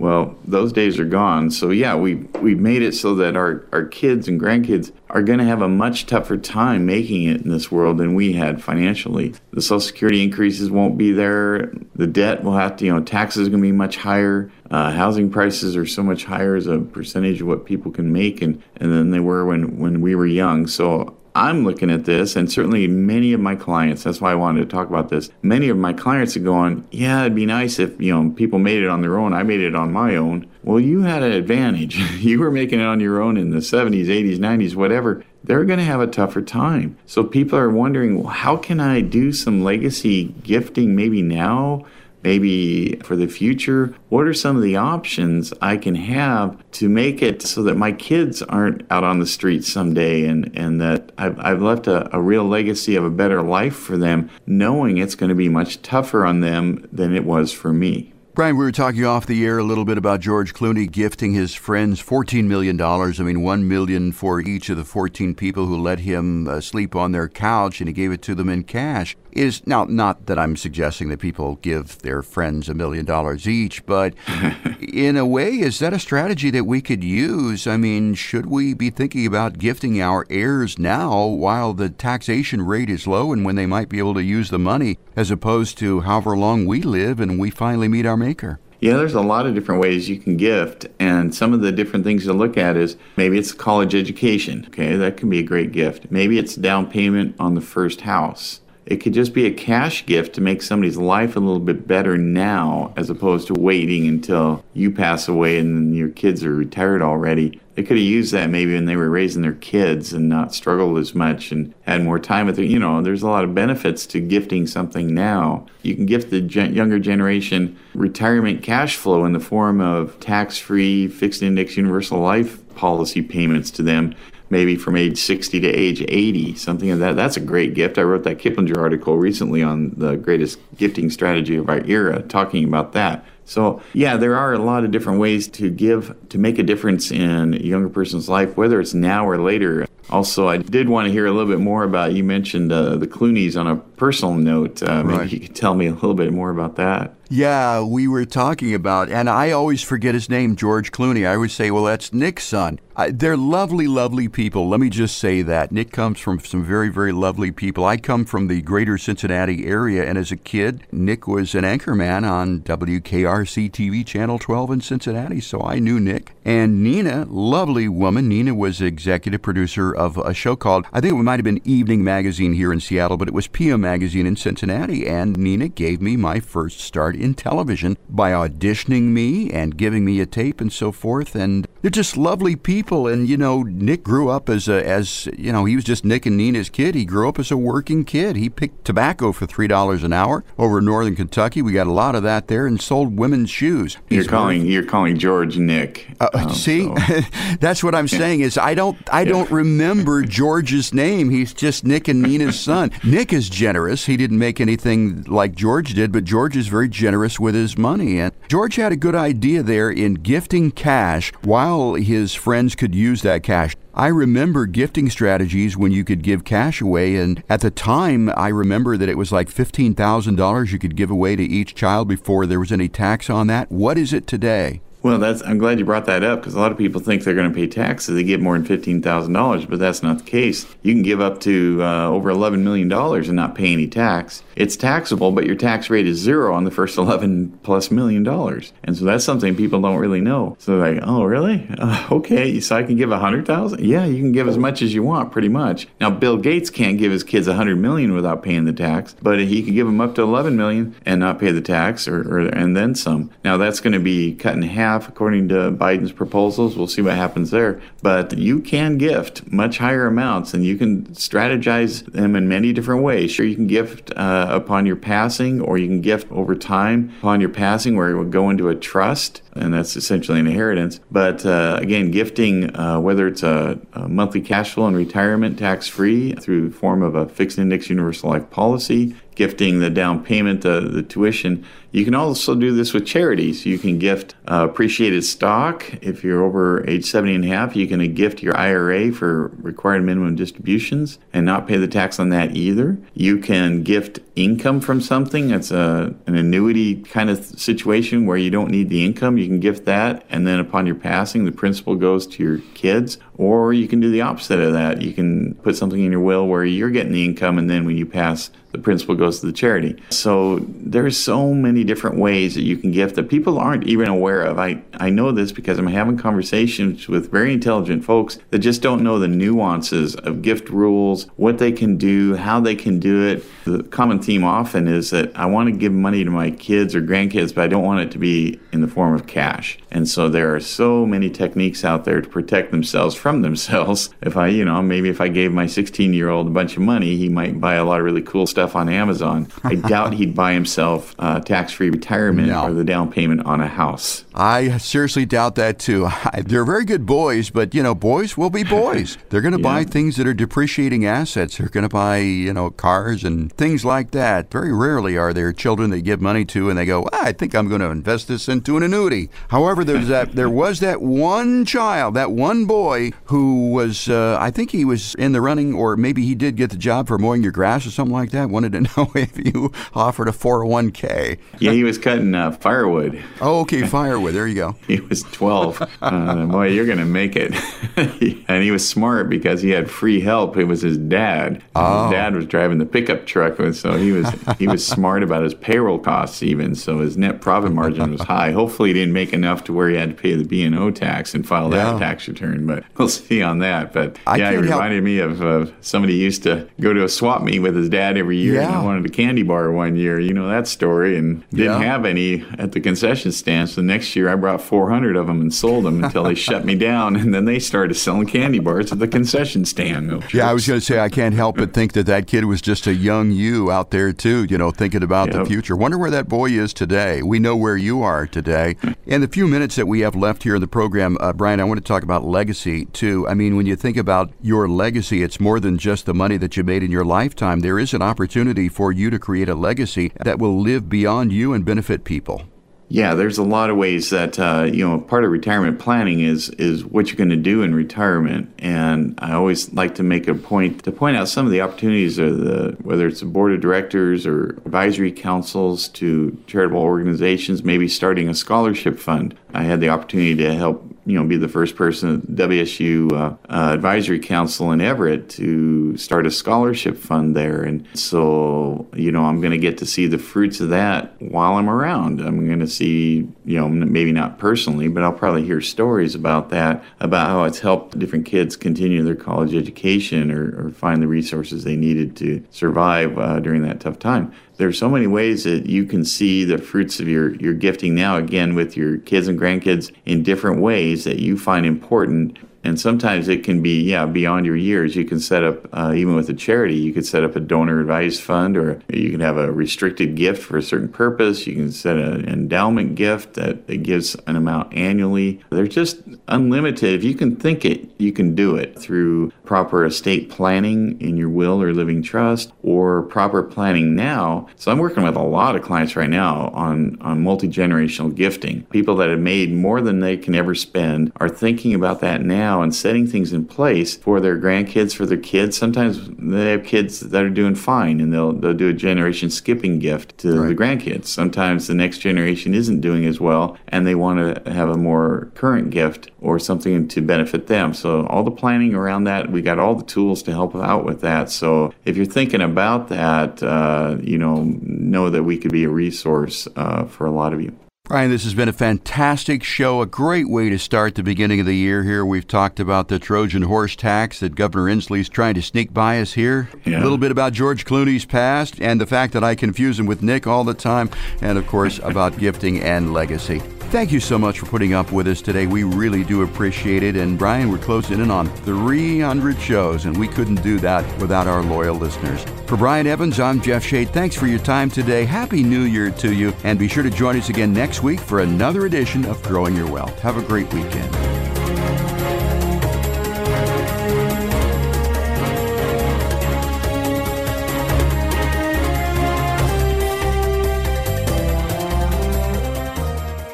Well, those days are gone. So yeah, we we made it so that our, our kids and grandkids are going to have a much tougher time making it in this world than we had financially. The Social Security increases won't be there. The debt will have to, you know, taxes are going to be much higher. Uh, housing prices are so much higher as a percentage of what people can make, and, and than they were when when we were young. So I'm looking at this, and certainly many of my clients, that's why I wanted to talk about this. Many of my clients are going, Yeah, it'd be nice if, you know, people made it on their own. I made it on my own. Well, you had an advantage. [LAUGHS] you were making it on your own in the 70s, 80s, 90s, whatever. They're going to have a tougher time. So people are wondering, well, how can I do some legacy gifting maybe now? Maybe for the future? What are some of the options I can have to make it so that my kids aren't out on the streets someday and, and that I've, I've left a, a real legacy of a better life for them, knowing it's going to be much tougher on them than it was for me? Brian, we were talking off the air a little bit about George Clooney gifting his friends $14 million. I mean, 1 million for each of the 14 people who let him uh, sleep on their couch, and he gave it to them in cash is now not that I'm suggesting that people give their friends a million dollars each, but [LAUGHS] in a way, is that a strategy that we could use? I mean, should we be thinking about gifting our heirs now while the taxation rate is low and when they might be able to use the money as opposed to however long we live and we finally meet our maker? Yeah, there's a lot of different ways you can gift, and some of the different things to look at is maybe it's college education. Okay, that can be a great gift. Maybe it's down payment on the first house. It could just be a cash gift to make somebody's life a little bit better now as opposed to waiting until you pass away and your kids are retired already. They could have used that maybe when they were raising their kids and not struggled as much and had more time with it. You know, there's a lot of benefits to gifting something now. You can gift the gen- younger generation retirement cash flow in the form of tax free fixed index universal life policy payments to them maybe from age 60 to age 80, something of that. That's a great gift. I wrote that Kiplinger article recently on the greatest gifting strategy of our era, talking about that. So, yeah, there are a lot of different ways to give to make a difference in a younger person's life, whether it's now or later. Also, I did want to hear a little bit more about you mentioned uh, the Clooneys on a personal note. Uh, maybe right. you could tell me a little bit more about that. Yeah, we were talking about, and I always forget his name, George Clooney. I always say, well, that's Nick's son. I, they're lovely, lovely people. Let me just say that. Nick comes from some very, very lovely people. I come from the greater Cincinnati area, and as a kid, Nick was an anchorman on WKRC TV Channel 12 in Cincinnati, so I knew Nick. And Nina, lovely woman. Nina was executive producer of a show called, I think it might have been Evening Magazine here in Seattle, but it was PM Magazine in Cincinnati. And Nina gave me my first start in television by auditioning me and giving me a tape and so forth. And they're just lovely people. And, you know, Nick grew up as a, as, you know, he was just Nick and Nina's kid. He grew up as a working kid. He picked tobacco for $3 an hour over in northern Kentucky. We got a lot of that there and sold women's shoes. You're calling, you're calling George Nick. Uh, um, [LAUGHS] see, so. [LAUGHS] that's what I'm saying is I don't, I don't remember George's name. He's just Nick and Nina's [LAUGHS] son. Nick is generous. He didn't make anything like George did, but George is very generous with his money. And George had a good idea there in gifting cash while his friends could use that cash. I remember gifting strategies when you could give cash away, and at the time, I remember that it was like $15,000 you could give away to each child before there was any tax on that. What is it today? Well, that's I'm glad you brought that up because a lot of people think they're going to pay taxes. They get more than fifteen thousand dollars, but that's not the case. You can give up to uh, over eleven million dollars and not pay any tax. It's taxable, but your tax rate is zero on the first [LAUGHS] eleven plus million dollars, and so that's something people don't really know. So they're like, oh, really? Uh, okay, so I can give a hundred thousand? Yeah, you can give as much as you want, pretty much. Now, Bill Gates can't give his kids a hundred million without paying the tax, but he can give them up to eleven million and not pay the tax, or, or and then some. Now that's going to be cut in half half, according to Biden's proposals. We'll see what happens there. But you can gift much higher amounts, and you can strategize them in many different ways. Sure, you can gift uh, upon your passing, or you can gift over time upon your passing, where it would go into a trust, and that's essentially an inheritance. But uh, again, gifting, uh, whether it's a, a, monthly cash flow in retirement tax free through form of a fixed index universal life policy, gifting the down payment, the, the tuition. You can also do this with charities. You can gift uh, appreciated stock. If you're over age 70 and a half, you can gift your IRA for required minimum distributions and not pay the tax on that either. You can gift income from something. It's a, an annuity kind of situation where you don't need the income. You can gift that, and then upon your passing, the principal goes to your kids. Or you can do the opposite of that. You can put something in your will where you're getting the income, and then when you pass, the principal goes to the charity. So there's so many different ways that you can gift that people aren't even aware of. I, I know this because I'm having conversations with very intelligent folks that just don't know the nuances of gift rules, what they can do, how they can do it. The common theme often is that I want to give money to my kids or grandkids, but I don't want it to be in the form of cash. And so there are so many techniques out there to protect themselves from themselves. [LAUGHS] If I, you know, maybe if I gave my 16 year old a bunch of money, he might buy a lot of really cool stuff stuff on Amazon, I [LAUGHS] doubt he'd buy himself uh, tax free retirement no. or the down payment on a house. I seriously doubt that too. They're very good boys, but you know, boys will be boys. [LAUGHS] They're going to yeah. buy things that are depreciating assets. They're going to buy, you know, cars and things like that. Very rarely are there children they give money to and they go, ah, "I think I'm going to invest this into an annuity." However, there's that [LAUGHS] there was that one child, that one boy who was, uh, I think he was in the running, or maybe he did get the job for mowing your grass or something like that wanted to [LAUGHS] know if you offered a 401k. Yeah, he was cutting uh, firewood. Oh, okay, firewood. There you go. [LAUGHS] he was 12. Uh, boy, you're going to make it. [LAUGHS] and he was smart because he had free help. It was his dad. Oh. His dad was driving the pickup truck, so he was he was smart about his payroll costs even. So his net profit margin was high. Hopefully, he didn't make enough to where he had to pay the B and O tax and file that tax return. But we'll see on that. But I yeah, he reminded help. me of uh, somebody used to go to a swap meet with his dad every year. Yeah. And I wanted a candy bar one year. You know that story, and didn't yeah. have any at the concession stand. So the next year I brought 400 of them and sold them until they shut me down, and then they started selling candy bars at the concession stand. No yeah, I was going to say I can't help but think that that kid was just a young you out there too. You know, thinking about yep. the future. Wonder where that boy is today. We know where you are today. in the few minutes that we have left here in the program, uh, Brian, I want to talk about legacy too. I mean, when you think about your legacy, it's more than just the money that you made in your lifetime. There is an opportunity opportunity for you to create a legacy that will live beyond you and benefit people. Yeah, there's a lot of ways that uh, you know part of retirement planning is is what you're going to do in retirement, and I always like to make a point to point out some of the opportunities of the whether it's the board of directors or advisory councils to charitable organizations, maybe starting a scholarship fund. I had the opportunity to help you know, be the first person at WSU uh, uh, Advisory Council in Everett to start a scholarship fund there. And so, you know, I'm going to get to see the fruits of that while I'm around. I'm going to see, you know, maybe not personally, but I'll probably hear stories about that, about how it's helped different kids continue their college education or, or find the resources they needed to survive uh, during that tough time there's so many ways that you can see the fruits of your, your gifting now, again, with your kids and grandkids in different ways that you find important and sometimes it can be yeah beyond your years you can set up uh, even with a charity you could set up a donor advised fund or you can have a restricted gift for a certain purpose. You can set an endowment gift that, that gives an amount annually. They're just unlimited. If you can think it you can do it through proper estate planning in your will or living trust or proper planning now. So i'm working with a lot of clients right now on on multi-generational gifting. People that have made more than they can ever spend are thinking about that now now and setting things in place for their grandkids, for their kids. Sometimes they have kids that are doing fine and they'll, they'll do a generation skipping gift to right. the grandkids. Sometimes the next generation isn't doing as well and they want to have a more current gift or something to benefit them. So, all the planning around that, we got all the tools to help out with that. So, if you're thinking about that, uh, you know, know that we could be a resource uh, for a lot of you. Brian, this has been a fantastic show, a great way to start the beginning of the year here. We've talked about the Trojan horse tax that Governor Inslee's trying to sneak by us here. Yeah. A little bit about George Clooney's past and the fact that I confuse him with Nick all the time, and of course about gifting and legacy. Thank you so much for putting up with us today. We really do appreciate it. And Brian, we're closing in on 300 shows, and we couldn't do that without our loyal listeners. For Brian Evans, I'm Jeff Shade. Thanks for your time today. Happy New Year to you. And be sure to join us again next week for another edition of Growing Your Wealth. Have a great weekend.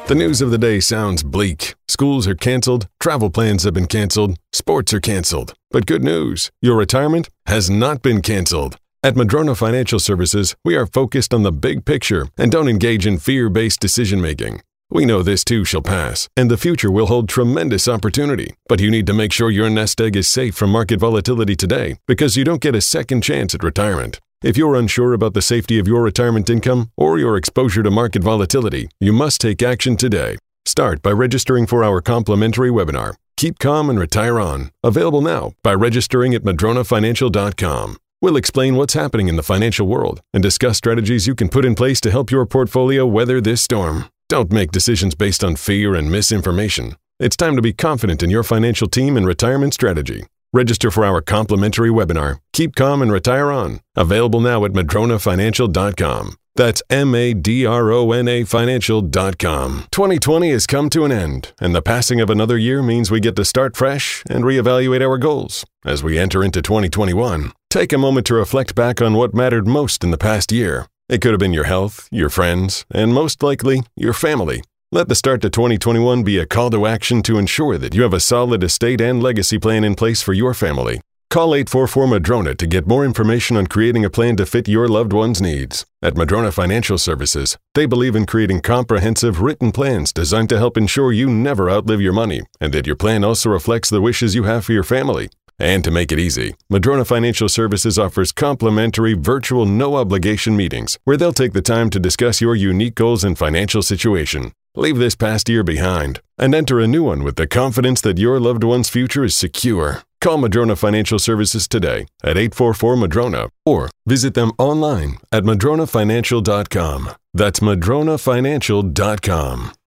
The news of the day sounds bleak. Schools are canceled, travel plans have been canceled, sports are canceled. But good news your retirement has not been canceled. At Madrona Financial Services, we are focused on the big picture and don't engage in fear based decision making. We know this too shall pass, and the future will hold tremendous opportunity. But you need to make sure your nest egg is safe from market volatility today because you don't get a second chance at retirement. If you're unsure about the safety of your retirement income or your exposure to market volatility, you must take action today. Start by registering for our complimentary webinar, Keep Calm and Retire On, available now by registering at madronafinancial.com. We'll explain what's happening in the financial world and discuss strategies you can put in place to help your portfolio weather this storm. Don't make decisions based on fear and misinformation. It's time to be confident in your financial team and retirement strategy. Register for our complimentary webinar, Keep Calm and Retire On, available now at madronafinancial.com. That's M A D R O N A financial.com. 2020 has come to an end, and the passing of another year means we get to start fresh and reevaluate our goals. As we enter into 2021, take a moment to reflect back on what mattered most in the past year. It could have been your health, your friends, and most likely, your family. Let the start to 2021 be a call to action to ensure that you have a solid estate and legacy plan in place for your family. Call 844 Madrona to get more information on creating a plan to fit your loved one's needs. At Madrona Financial Services, they believe in creating comprehensive written plans designed to help ensure you never outlive your money and that your plan also reflects the wishes you have for your family. And to make it easy, Madrona Financial Services offers complimentary virtual no obligation meetings where they'll take the time to discuss your unique goals and financial situation. Leave this past year behind and enter a new one with the confidence that your loved one's future is secure. Call Madrona Financial Services today at 844 Madrona or visit them online at madronafinancial.com. That's madronafinancial.com.